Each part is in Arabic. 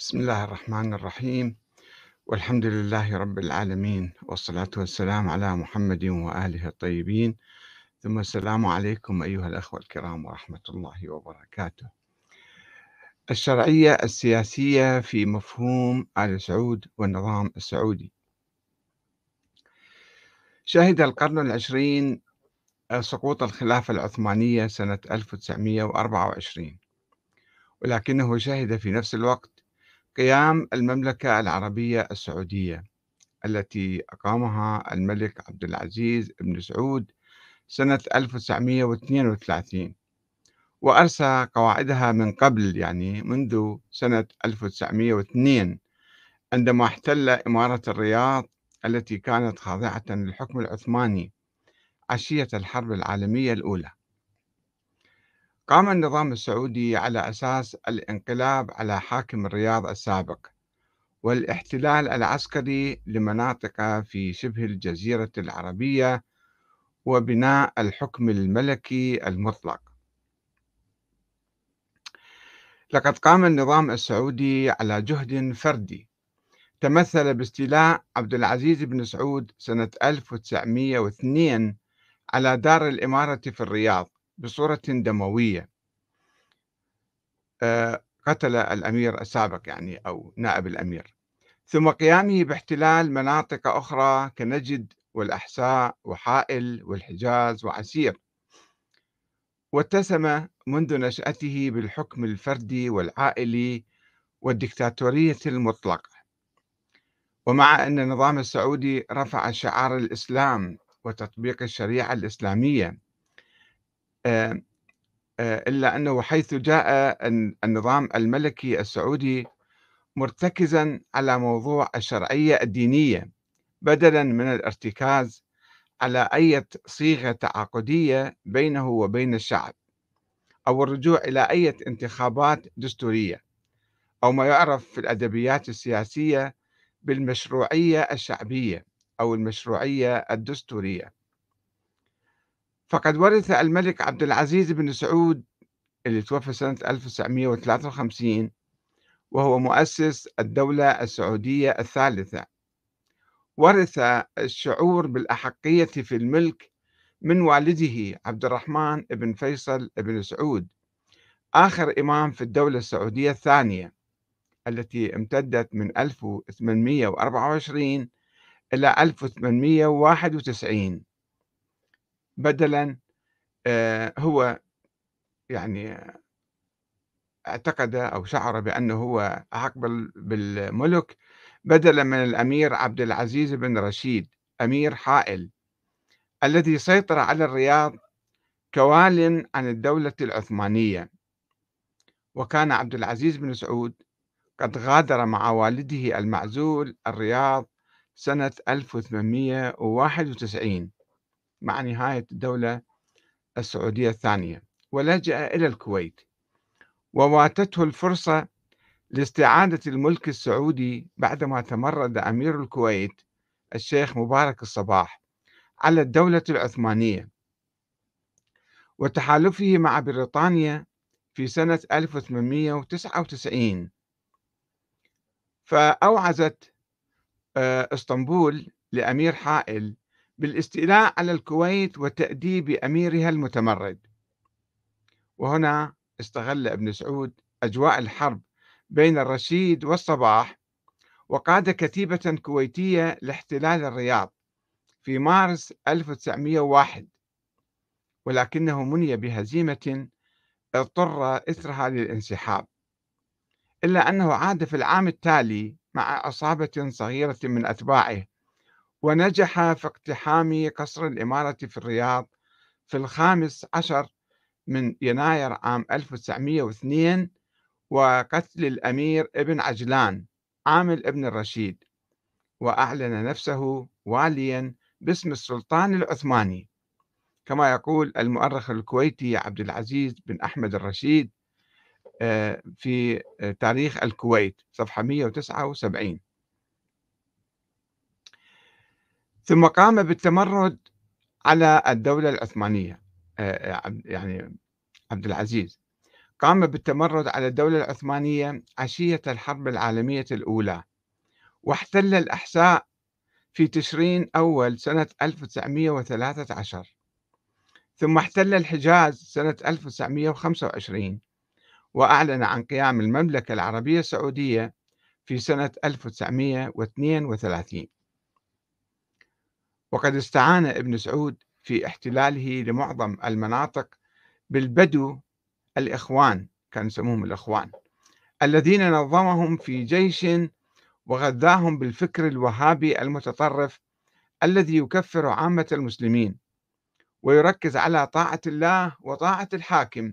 بسم الله الرحمن الرحيم. والحمد لله رب العالمين والصلاة والسلام على محمد وآله الطيبين. ثم السلام عليكم أيها الأخوة الكرام ورحمة الله وبركاته. الشرعية السياسية في مفهوم آل سعود والنظام السعودي. شهد القرن العشرين سقوط الخلافة العثمانية سنة 1924 ولكنه شهد في نفس الوقت قيام المملكة العربية السعودية التي أقامها الملك عبد العزيز بن سعود سنة 1932 وأرسى قواعدها من قبل يعني منذ سنة 1902 عندما احتل إمارة الرياض التي كانت خاضعة للحكم العثماني عشية الحرب العالمية الأولى. قام النظام السعودي على أساس الانقلاب على حاكم الرياض السابق والاحتلال العسكري لمناطق في شبه الجزيرة العربية وبناء الحكم الملكي المطلق. لقد قام النظام السعودي على جهد فردي. تمثل باستيلاء عبد العزيز بن سعود سنة 1902 على دار الإمارة في الرياض بصورة دموية. آه، قتل الأمير السابق يعني أو نائب الأمير. ثم قيامه باحتلال مناطق أخرى كنجد والأحساء وحائل والحجاز وعسير. واتسم منذ نشأته بالحكم الفردي والعائلي والدكتاتورية المطلقة. ومع أن النظام السعودي رفع شعار الإسلام وتطبيق الشريعة الإسلامية إلا أنه حيث جاء النظام الملكي السعودي مرتكزا على موضوع الشرعية الدينية بدلا من الارتكاز على أي صيغة تعاقدية بينه وبين الشعب أو الرجوع إلى أي انتخابات دستورية أو ما يعرف في الأدبيات السياسية بالمشروعية الشعبية أو المشروعية الدستورية. فقد ورث الملك عبد العزيز بن سعود اللي توفى سنة 1953 وهو مؤسس الدولة السعودية الثالثة. ورث الشعور بالأحقية في الملك من والده عبد الرحمن بن فيصل بن سعود آخر إمام في الدولة السعودية الثانية التي امتدت من 1824 إلى 1891 بدلا آه، هو يعني اعتقد أو شعر بأنه هو أحق بالملك بدلا من الأمير عبد العزيز بن رشيد أمير حائل الذي سيطر على الرياض كوال عن الدولة العثمانية. وكان عبد العزيز بن سعود قد غادر مع والده المعزول الرياض سنة 1891 مع نهاية الدولة السعودية الثانية ولجأ إلى الكويت وواتته الفرصة لاستعادة الملك السعودي بعدما تمرد أمير الكويت الشيخ مبارك الصباح على الدولة العثمانية. وتحالفه مع بريطانيا في سنة 1899 فأوعزت آه، إسطنبول لأمير حائل بالاستيلاء على الكويت وتأديب أميرها المتمرد. وهنا استغل ابن سعود أجواء الحرب بين الرشيد والصباح وقاد كتيبة كويتية لاحتلال الرياض في مارس 1901 ولكنه مني بهزيمة اضطر إثرها للانسحاب. إلا أنه عاد في العام التالي مع عصابة صغيرة من أتباعه ونجح في اقتحام قصر الإمارة في الرياض في الخامس عشر من يناير عام 1902 وقتل الأمير ابن عجلان عامل ابن الرشيد وأعلن نفسه واليا باسم السلطان العثماني. كما يقول المؤرخ الكويتي عبد العزيز بن أحمد الرشيد آه، في تاريخ الكويت صفحة 179 ثم قام بالتمرد على الدولة العثمانية آه، يعني عبد العزيز. قام بالتمرد على الدولة العثمانية عشية الحرب العالمية الأولى واحتل الأحساء في تشرين أول سنة 1913 ثم احتل الحجاز سنة 1925 وأعلن عن قيام المملكة العربية السعودية في سنة 1932 وقد استعان ابن سعود في احتلاله لمعظم المناطق بالبدو الإخوان كانوا يسموهم الإخوان الذين نظمهم في جيش وغذاهم بالفكر الوهابي المتطرف الذي يكفر عامة المسلمين ويركز على طاعة الله وطاعة الحاكم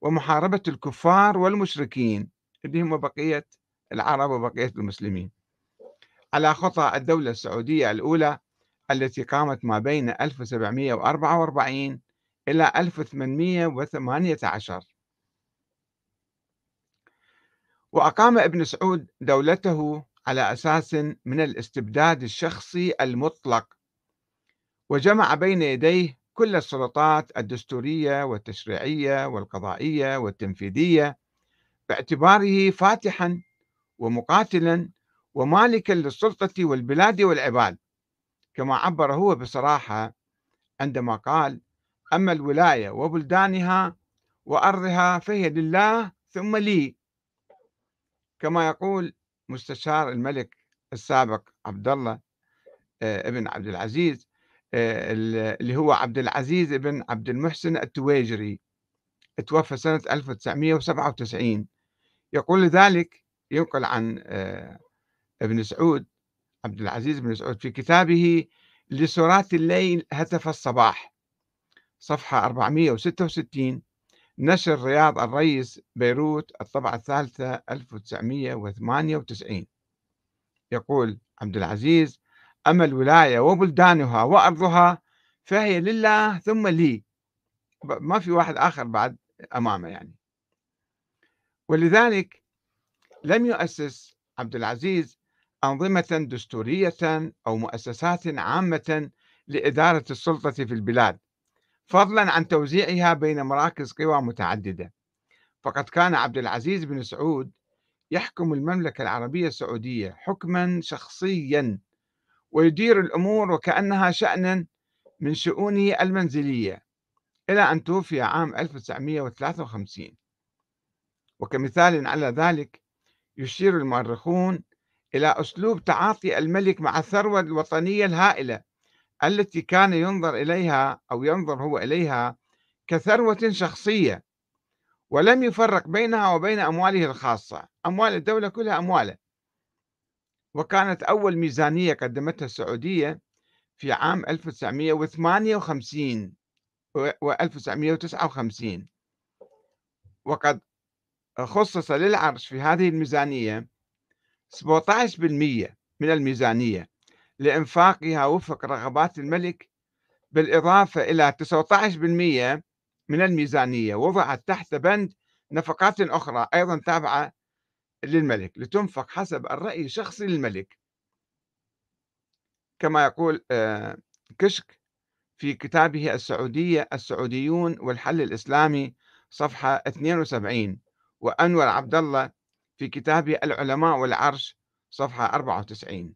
ومحاربة الكفار والمشركين اللي هم بقية العرب وبقية المسلمين. على خطى الدولة السعودية الأولى التي قامت ما بين 1744 إلى 1818 وأقام ابن سعود دولته على أساس من الاستبداد الشخصي المطلق وجمع بين يديه كل السلطات الدستورية والتشريعية والقضائية والتنفيذية باعتباره فاتحا ومقاتلا ومالكا للسلطة والبلاد والعباد. كما عبر هو بصراحة عندما قال أما الولاية وبلدانها وأرضها فهي لله ثم لي. كما يقول مستشار الملك السابق عبد الله آه، ابن عبد العزيز آه، اللي هو عبد العزيز بن عبد المحسن التويجري توفى سنة 1997 يقول ذلك ينقل عن آه، ابن سعود عبد العزيز بن سعود في كتابه لسرات الليل هتف الصباح صفحة 466 نشر رياض الرئيس بيروت الطبعة الثالثة 1998 يقول عبد العزيز أما الولاية وبلدانها وأرضها فهي لله ثم لي. ما في واحد آخر بعد أمامه يعني. ولذلك لم يؤسس عبد العزيز أنظمة دستورية أو مؤسسات عامة لإدارة السلطة في البلاد فضلا عن توزيعها بين مراكز قوى متعددة. فقد كان عبد العزيز بن سعود يحكم المملكة العربية السعودية حكما شخصيا ويدير الأمور وكأنها شأنا من شؤونه المنزلية إلى أن توفي عام 1953 وكمثال على ذلك يشير المؤرخون إلى أسلوب تعاطي الملك مع الثروة الوطنية الهائلة التي كان ينظر إليها أو ينظر هو إليها كثروة شخصية ولم يفرق بينها وبين أمواله الخاصة. أموال الدولة كلها أموالة. وكانت أول ميزانية قدمتها السعودية في عام 1958 و 1959 وقد خصص للعرش في هذه الميزانية 17% من الميزانية لإنفاقها وفق رغبات الملك بالإضافة إلى 19% من الميزانية وضعت تحت بند نفقات أخرى أيضا تابعة للملك لتنفق حسب الرأي الشخصي للملك. كما يقول آه، كشك في كتابه السعودية السعوديون والحل الإسلامي صفحة 72 وأنور عبد الله في كتابه العلماء والعرش صفحة 94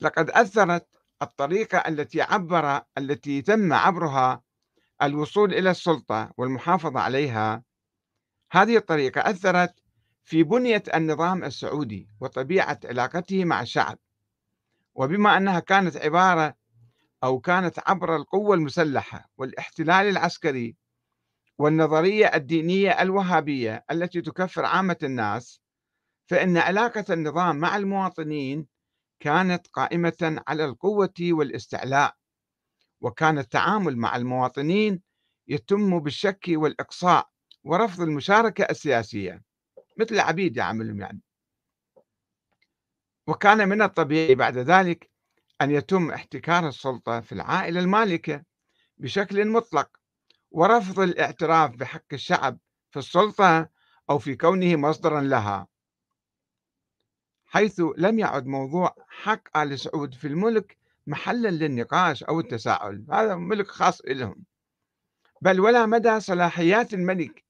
لقد أثرت الطريقة التي عبر التي تم عبرها الوصول إلى السلطة والمحافظة عليها. هذه الطريقة أثرت في بنية النظام السعودي وطبيعة علاقته مع الشعب. وبما أنها كانت عبارة أو كانت عبر القوة المسلحة والاحتلال العسكري والنظرية الدينية الوهابية التي تكفر عامة الناس فإن علاقة النظام مع المواطنين كانت قائمة على القوة والاستعلاء وكان التعامل مع المواطنين يتم بالشك والإقصاء ورفض المشاركة السياسية مثل العبيد يعملهم يعني. وكان من الطبيعي بعد ذلك أن يتم احتكار السلطة في العائلة المالكة بشكل مطلق ورفض الاعتراف بحق الشعب في السلطة أو في كونه مصدرا لها. حيث لم يعد موضوع حق آل سعود في الملك محلا للنقاش أو التساؤل. هذا ملك خاص لهم بل ولا مدى صلاحيات الملك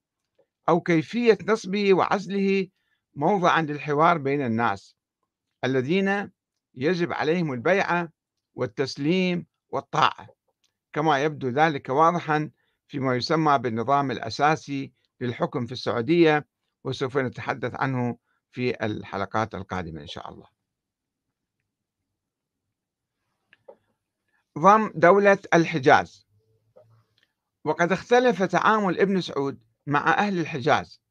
أو كيفية نصبه وعزله موضعا للحوار بين الناس الذين يجب عليهم البيعة والتسليم والطاعة. كما يبدو ذلك واضحا فيما يسمى بالنظام الأساسي للحكم في السعودية وسوف نتحدث عنه في الحلقات القادمة إن شاء الله. ضم دولة الحجاز. وقد اختلف تعامل ابن سعود مع أهل الحجاز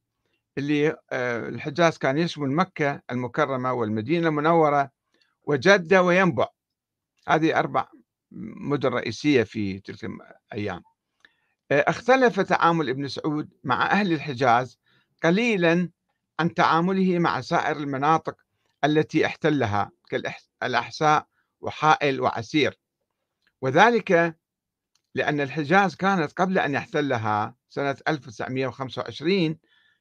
اللي آه، الحجاز كان يشمل مكة المكرمة والمدينة المنورة وجدة وينبع. هذه أربع مدن رئيسية في تلك الأيام. اختلف تعامل ابن سعود مع أهل الحجاز قليلا عن تعامله مع سائر المناطق التي احتلها كالأحساء وحائل وعسير. وذلك لأن الحجاز كانت قبل أن يحتلها سنة 1925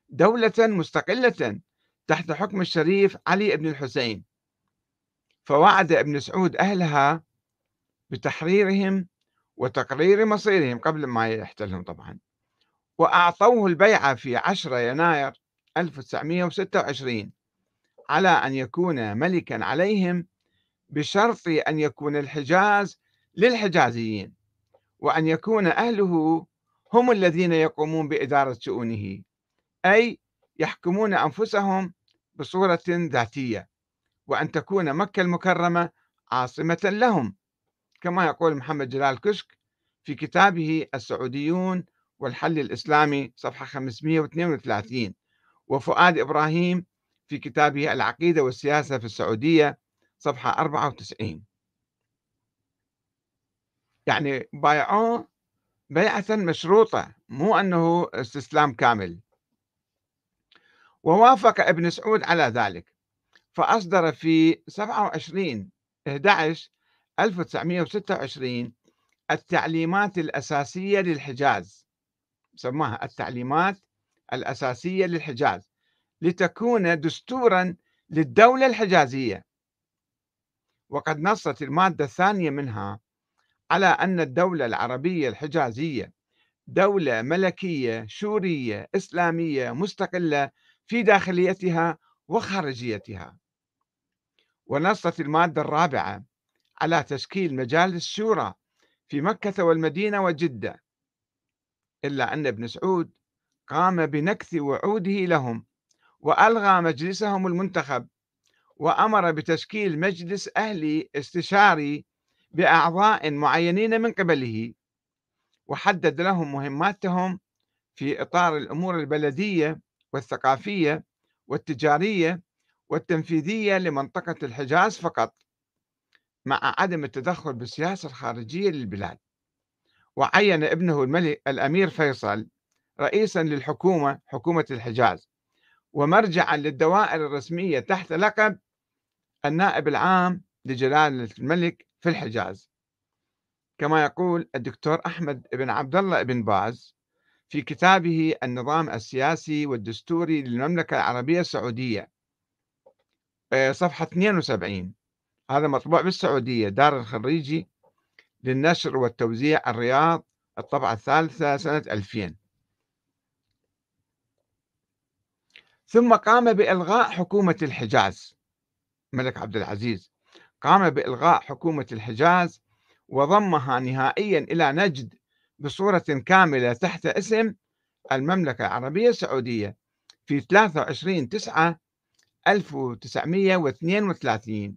دولة مستقلة تحت حكم الشريف علي بن الحسين. فوعد ابن سعود أهلها بتحريرهم وتقرير مصيرهم قبل ما يحتلهم طبعا. وأعطوه البيعة في 10 يناير 1926 على أن يكون ملكا عليهم بشرط أن يكون الحجاز للحجازيين وأن يكون أهله هم الذين يقومون بإدارة شؤونه أي يحكمون أنفسهم بصورة ذاتية وأن تكون مكة المكرمة عاصمة لهم. كما يقول محمد جلال كشك في كتابه السعوديون والحل الإسلامي صفحة 532 وفؤاد إبراهيم في كتابه العقيدة والسياسة في السعودية صفحة 94 يعني بايعوه بيعة مشروطة مو أنه استسلام كامل. ووافق ابن سعود على ذلك فأصدر في 27 11 1926 التعليمات الأساسية للحجاز. سماها التعليمات الأساسية للحجاز لتكون دستورا للدولة الحجازية. وقد نصت المادة الثانية منها على أن الدولة العربية الحجازية دولة ملكية شورية إسلامية مستقلة في داخليتها وخارجيتها. ونصت المادة الرابعة على تشكيل مجالس شورى في مكة والمدينة وجدة إلا أن ابن سعود قام بنكث وعوده لهم وألغى مجلسهم المنتخب وأمر بتشكيل مجلس أهلي استشاري بأعضاء معينين من قبله وحدد لهم مهماتهم في إطار الأمور البلدية والثقافية والتجارية والتنفيذية لمنطقة الحجاز فقط. مع عدم التدخل بالسياسة الخارجية للبلاد. وعين ابنه الملك الأمير فيصل رئيسا للحكومة حكومة الحجاز ومرجعا للدوائر الرسمية تحت لقب النائب العام لجلالة الملك في الحجاز. كما يقول الدكتور أحمد بن عبد الله بن باز في كتابه النظام السياسي والدستوري للمملكة العربية السعودية آه، صفحة 72 هذا مطبوع بالسعودية دار الخريجي للنشر والتوزيع الرياض الطبعة الثالثة سنة 2000 ثم قام بإلغاء حكومة الحجاز. ملك عبد العزيز قام بإلغاء حكومة الحجاز وضمها نهائيا إلى نجد بصورة كاملة تحت اسم المملكة العربية السعودية في 23 9 1932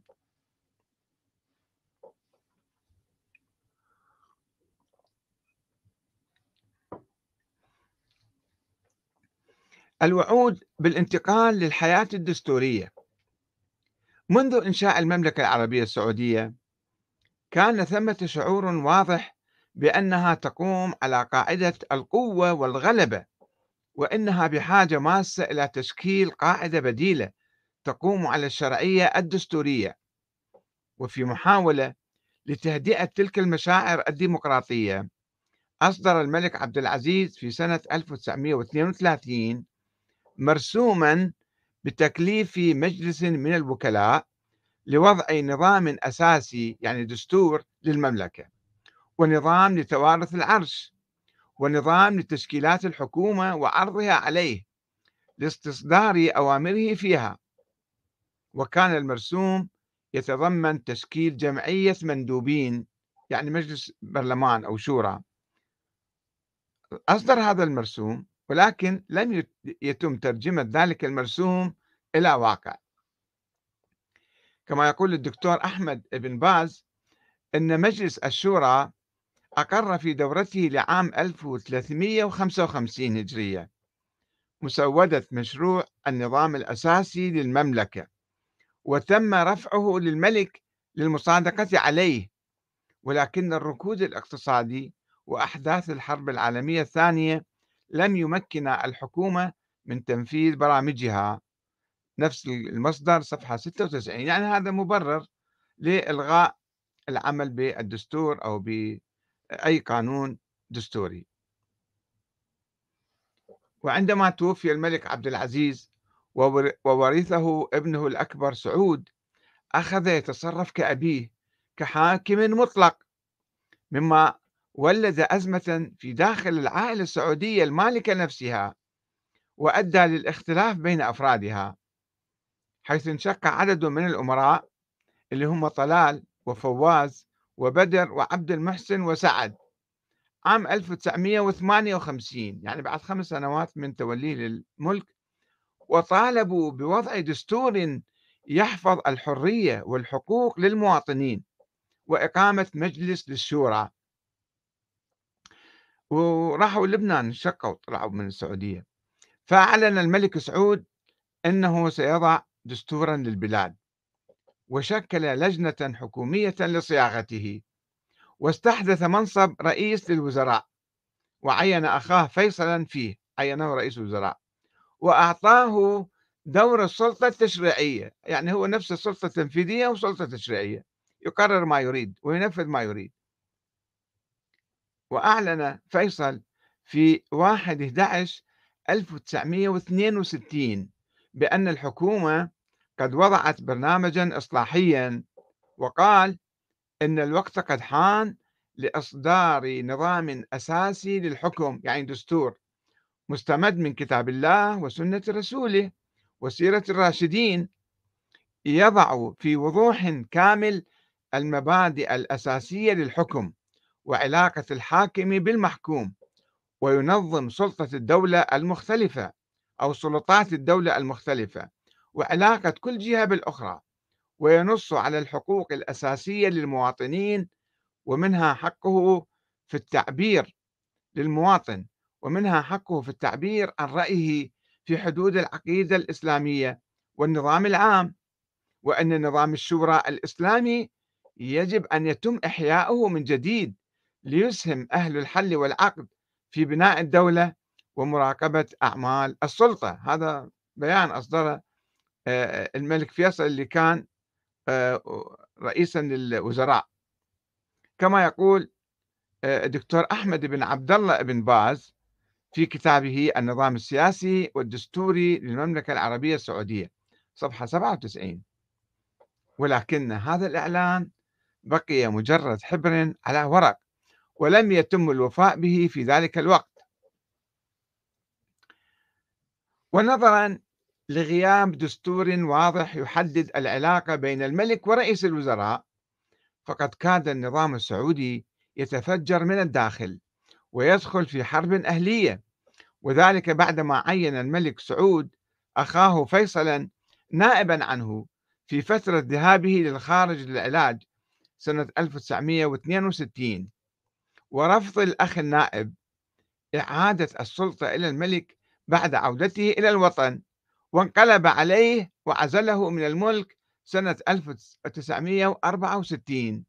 الوعود بالانتقال للحياة الدستورية. منذ إنشاء المملكة العربية السعودية كان ثمة شعور واضح بأنها تقوم على قاعدة القوة والغلبة وإنها بحاجة ماسة إلى تشكيل قاعدة بديلة تقوم على الشرعية الدستورية. وفي محاولة لتهدئة تلك المشاعر الديمقراطية أصدر الملك عبد العزيز في سنة 1932 مرسوما بتكليف مجلس من الوكلاء لوضع نظام أساسي يعني دستور للمملكة ونظام لتوارث العرش ونظام لتشكيلات الحكومة وعرضها عليه لاستصدار أوامره فيها. وكان المرسوم يتضمن تشكيل جمعية مندوبين يعني مجلس برلمان أو شورى. أصدر هذا المرسوم ولكن لم يتم ترجمة ذلك المرسوم إلى واقع. كما يقول الدكتور أحمد بن باز أن مجلس الشورى أقر في دورته لعام 1355 هجرية مسودة مشروع النظام الأساسي للمملكة وتم رفعه للملك للمصادقة عليه ولكن الركود الاقتصادي وأحداث الحرب العالمية الثانية لم يمكن الحكومة من تنفيذ برامجها. نفس المصدر صفحة 96 يعني هذا مبرر لإلغاء العمل بالدستور أو بأي قانون دستوري. وعندما توفي الملك عبد العزيز وورثه ابنه الأكبر سعود أخذ يتصرف كأبيه كحاكم مطلق. مما ولد أزمة في داخل العائلة السعودية المالكة نفسها وأدى للاختلاف بين أفرادها حيث انشق عدد من الأمراء اللي هم طلال وفواز وبدر وعبد المحسن وسعد عام 1958 يعني بعد خمس سنوات من توليه للملك وطالبوا بوضع دستور يحفظ الحرية والحقوق للمواطنين وإقامة مجلس للشورى. وراحوا لبنان شقوا طلعوا من السعودية. فأعلن الملك سعود أنه سيضع دستورا للبلاد وشكل لجنة حكومية لصياغته واستحدث منصب رئيس للوزراء وعين أخاه فيصلا فيه عينه رئيس الوزراء وأعطاه دور السلطة التشريعية يعني هو نفس السلطة التنفيذية وسلطة تشريعية يقرر ما يريد وينفذ ما يريد. وأعلن فيصل في 1 11 1962 بأن الحكومة قد وضعت برنامجا إصلاحيا وقال إن الوقت قد حان لإصدار نظام أساسي للحكم يعني دستور مستمد من كتاب الله وسنة رسوله وسيرة الراشدين يضع في وضوح كامل المبادئ الأساسية للحكم. وعلاقة الحاكم بالمحكوم وينظم سلطة الدولة المختلفة أو سلطات الدولة المختلفة وعلاقة كل جهة بالأخرى وينص على الحقوق الأساسية للمواطنين ومنها حقه في التعبير للمواطن ومنها حقه في التعبير عن رأيه في حدود العقيدة الإسلامية والنظام العام وأن نظام الشورى الإسلامي يجب أن يتم إحياؤه من جديد ليسهم أهل الحل والعقد في بناء الدولة ومراقبة أعمال السلطة. هذا بيان أصدره آه، الملك فيصل اللي كان آه، رئيسا للوزراء. كما يقول آه، الدكتور أحمد بن عبد الله بن باز في كتابه النظام السياسي والدستوري للمملكة العربية السعودية صفحة 97 ولكن هذا الإعلان بقي مجرد حبر على ورق. ولم يتم الوفاء به في ذلك الوقت. ونظرا لغياب دستور واضح يحدد العلاقة بين الملك ورئيس الوزراء فقد كاد النظام السعودي يتفجر من الداخل ويدخل في حرب أهلية وذلك بعدما عين الملك سعود أخاه فيصلا نائبا عنه في فترة ذهابه للخارج للعلاج سنة 1962 ورفض الأخ النائب إعادة السلطة إلى الملك بعد عودته إلى الوطن وانقلب عليه وعزله من الملك سنة 1964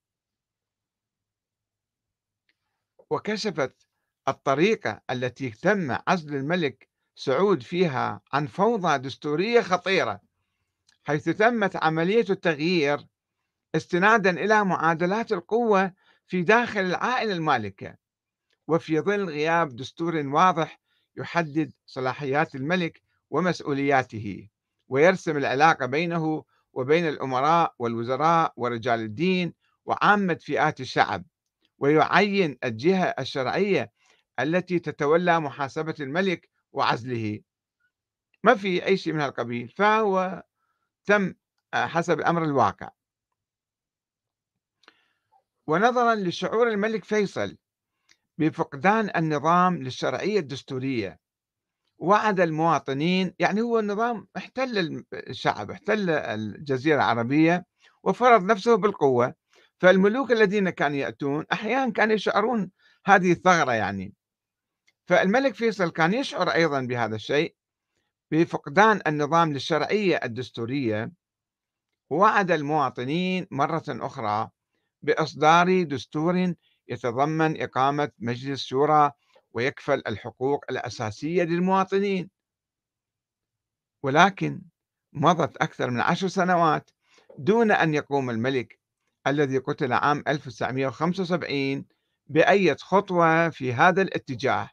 وكشفت الطريقة التي تم عزل الملك سعود فيها عن فوضى دستورية خطيرة حيث تمت عملية التغيير استنادا إلى معادلات القوة في داخل العائلة المالكة وفي ظل غياب دستور واضح يحدد صلاحيات الملك ومسؤولياته ويرسم العلاقة بينه وبين الأمراء والوزراء ورجال الدين وعامة فئات الشعب ويعين الجهة الشرعية التي تتولى محاسبة الملك وعزله. ما في أي شيء من هالقبيل فهو تم آه، حسب الأمر الواقع. ونظرا لشعور الملك فيصل بفقدان النظام للشرعية الدستورية. وعد المواطنين يعني هو النظام احتل الشعب احتل الجزيرة العربية وفرض نفسه بالقوة. فالملوك الذين كانوا يأتون أحيانا كانوا يشعرون هذه الثغرة يعني. فالملك فيصل كان يشعر أيضا بهذا الشيء بفقدان النظام للشرعية الدستورية. وعد المواطنين مرة أخرى بإصدار دستور يتضمن إقامة مجلس شورى ويكفل الحقوق الأساسية للمواطنين. ولكن مضت أكثر من عشر سنوات دون أن يقوم الملك الذي قتل عام 1975 بأية خطوة في هذا الاتجاه.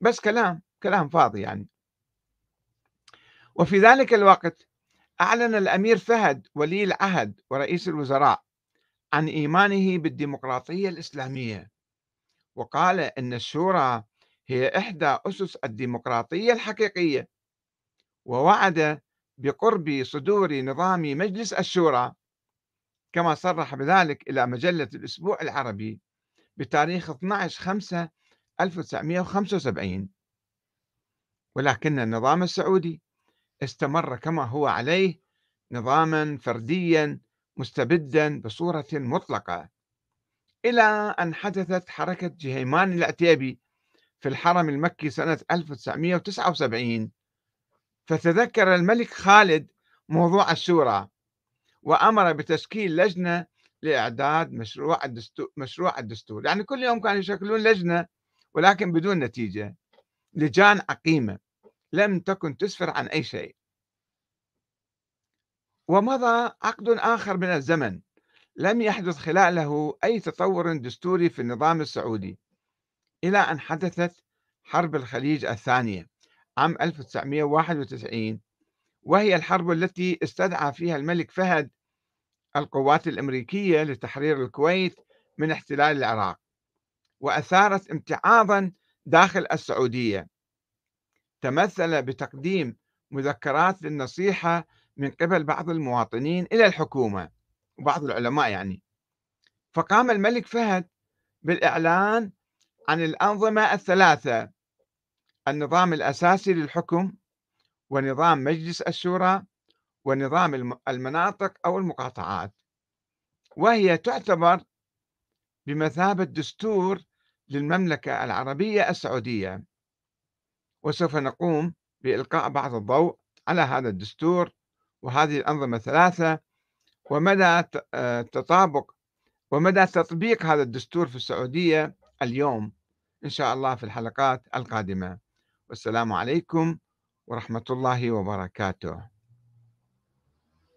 بس كلام كلام فاضي يعني. وفي ذلك الوقت أعلن الأمير فهد ولي العهد ورئيس الوزراء عن إيمانه بالديمقراطية الإسلامية وقال إن الشورى هي إحدى أسس الديمقراطية الحقيقية ووعد بقرب صدور نظام مجلس الشورى كما صرح بذلك إلى مجلة الأسبوع العربي بتاريخ 12 5 1975 ولكن النظام السعودي استمر كما هو عليه نظاما فرديا مستبدا بصورة مطلقة. إلى أن حدثت حركة جهيمان العتيبي في الحرم المكي سنة 1979 فتذكر الملك خالد موضوع الشورى وأمر بتشكيل لجنة لإعداد مشروع الدستور, مشروع الدستور. يعني كل يوم كانوا يشكلون لجنة ولكن بدون نتيجة. لجان عقيمة. لم تكن تسفر عن أي شيء. ومضى عقد آخر من الزمن. لم يحدث خلاله أي تطور دستوري في النظام السعودي. إلى أن حدثت حرب الخليج الثانية عام 1991 وهي الحرب التي استدعى فيها الملك فهد القوات الأمريكية لتحرير الكويت من احتلال العراق وأثارت امتعاضا داخل السعودية. تمثل بتقديم مذكرات للنصيحة من قبل بعض المواطنين إلى الحكومة وبعض العلماء يعني. فقام الملك فهد بالإعلان عن الأنظمة الثلاثة النظام الأساسي للحكم ونظام مجلس الشورى ونظام المناطق أو المقاطعات. وهي تعتبر بمثابة دستور للمملكة العربية السعودية. وسوف نقوم بإلقاء بعض الضوء على هذا الدستور وهذه الأنظمة الثلاثة ومدى آه، تطابق ومدى تطبيق هذا الدستور في السعودية اليوم إن شاء الله في الحلقات القادمة. والسلام عليكم ورحمة الله وبركاته.